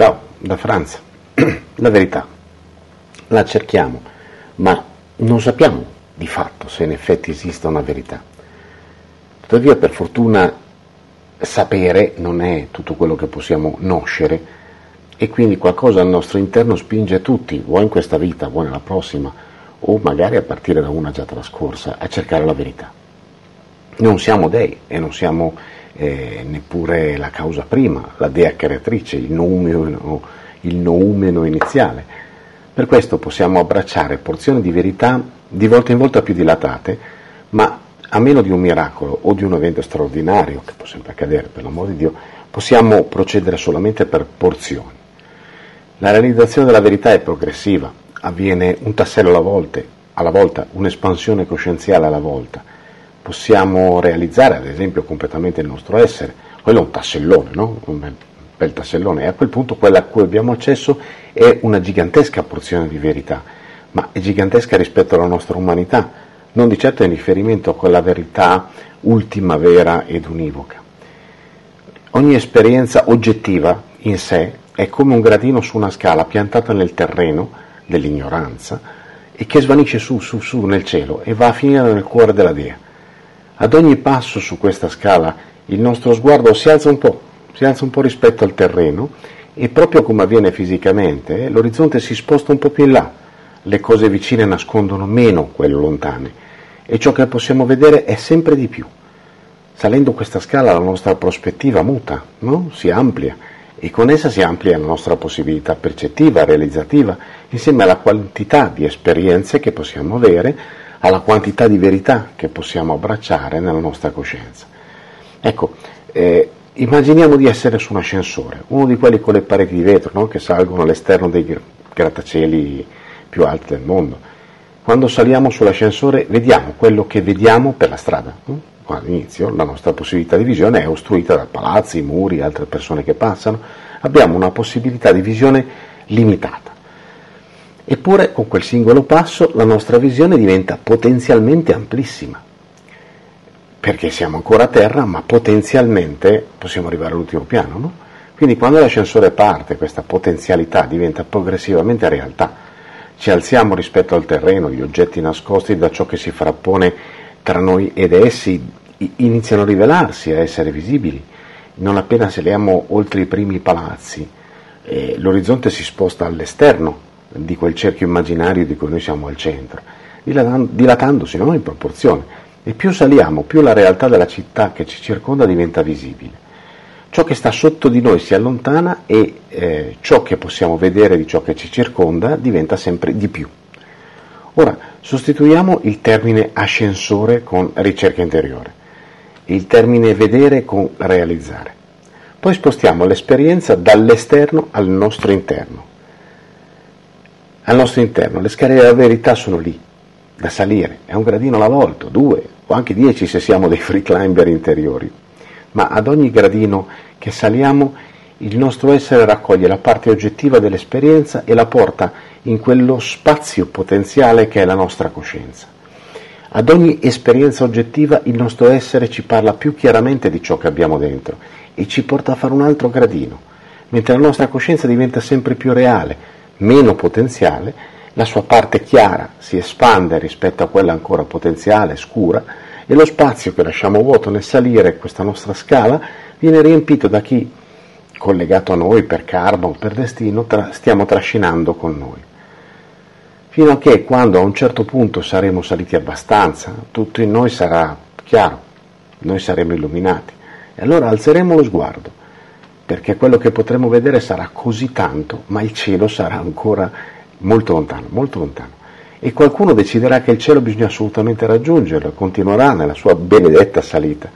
Ciao, da Franza. La verità la cerchiamo, ma non sappiamo di fatto se in effetti esista una verità. Tuttavia, per fortuna, sapere non è tutto quello che possiamo noscere e quindi qualcosa al nostro interno spinge tutti, vuoi in questa vita, vuoi nella prossima, o magari a partire da una già trascorsa, a cercare la verità. Non siamo dei e non siamo eh, neppure la causa prima, la dea creatrice, il noumeno, il noumeno iniziale. Per questo possiamo abbracciare porzioni di verità di volta in volta più dilatate, ma a meno di un miracolo o di un evento straordinario, che può sempre accadere per l'amor di Dio, possiamo procedere solamente per porzioni. La realizzazione della verità è progressiva, avviene un tassello alla volta, alla volta un'espansione coscienziale alla volta possiamo realizzare, ad esempio, completamente il nostro essere. Quello è un tassellone, no? un bel tassellone, e a quel punto quella a cui abbiamo accesso è una gigantesca porzione di verità, ma è gigantesca rispetto alla nostra umanità, non di certo in riferimento a quella verità ultima, vera ed univoca. Ogni esperienza oggettiva in sé è come un gradino su una scala piantata nel terreno dell'ignoranza e che svanisce su, su, su nel cielo e va a finire nel cuore della Dea. Ad ogni passo su questa scala il nostro sguardo si alza un po', si alza un po' rispetto al terreno e proprio come avviene fisicamente, l'orizzonte si sposta un po' più in là, le cose vicine nascondono meno quelle lontane e ciò che possiamo vedere è sempre di più. Salendo questa scala la nostra prospettiva muta, no? si amplia e con essa si amplia la nostra possibilità percettiva, realizzativa, insieme alla quantità di esperienze che possiamo avere alla quantità di verità che possiamo abbracciare nella nostra coscienza. Ecco, eh, immaginiamo di essere su un ascensore, uno di quelli con le pareti di vetro no? che salgono all'esterno dei grattacieli più alti del mondo. Quando saliamo sull'ascensore vediamo quello che vediamo per la strada. No? All'inizio la nostra possibilità di visione è ostruita da palazzi, muri, altre persone che passano. Abbiamo una possibilità di visione limitata. Eppure con quel singolo passo la nostra visione diventa potenzialmente amplissima, perché siamo ancora a terra, ma potenzialmente possiamo arrivare all'ultimo piano. No? Quindi quando l'ascensore parte, questa potenzialità diventa progressivamente realtà. Ci alziamo rispetto al terreno, gli oggetti nascosti da ciò che si frappone tra noi ed essi iniziano a rivelarsi, a essere visibili. Non appena saliamo oltre i primi palazzi, eh, l'orizzonte si sposta all'esterno di quel cerchio immaginario di cui noi siamo al centro, dilatandosi no? in proporzione. E più saliamo, più la realtà della città che ci circonda diventa visibile. Ciò che sta sotto di noi si allontana e eh, ciò che possiamo vedere di ciò che ci circonda diventa sempre di più. Ora, sostituiamo il termine ascensore con ricerca interiore, il termine vedere con realizzare. Poi spostiamo l'esperienza dall'esterno al nostro interno al nostro interno. Le scale della verità sono lì, da salire, è un gradino alla volta, due o anche dieci se siamo dei free climber interiori. Ma ad ogni gradino che saliamo il nostro essere raccoglie la parte oggettiva dell'esperienza e la porta in quello spazio potenziale che è la nostra coscienza. Ad ogni esperienza oggettiva il nostro essere ci parla più chiaramente di ciò che abbiamo dentro e ci porta a fare un altro gradino, mentre la nostra coscienza diventa sempre più reale, meno potenziale, la sua parte chiara si espande rispetto a quella ancora potenziale, scura, e lo spazio che lasciamo vuoto nel salire questa nostra scala viene riempito da chi, collegato a noi per karma o per destino, tra, stiamo trascinando con noi. Fino a che quando a un certo punto saremo saliti abbastanza, tutto in noi sarà chiaro, noi saremo illuminati, e allora alzeremo lo sguardo perché quello che potremo vedere sarà così tanto, ma il cielo sarà ancora molto lontano, molto lontano. E qualcuno deciderà che il cielo bisogna assolutamente raggiungerlo, continuerà nella sua benedetta salita.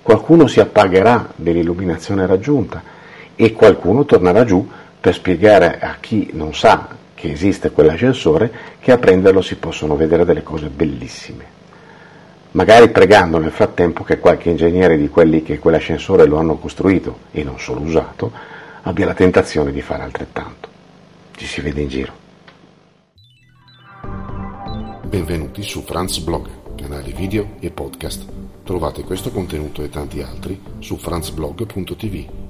Qualcuno si appagherà dell'illuminazione raggiunta e qualcuno tornerà giù per spiegare a chi non sa che esiste quell'ascensore che a prenderlo si possono vedere delle cose bellissime magari pregando nel frattempo che qualche ingegnere di quelli che quell'ascensore lo hanno costruito e non solo usato abbia la tentazione di fare altrettanto. Ci si vede in giro. Benvenuti su Franz Blog, canale video e podcast. Trovate questo contenuto e tanti altri su franzblog.tv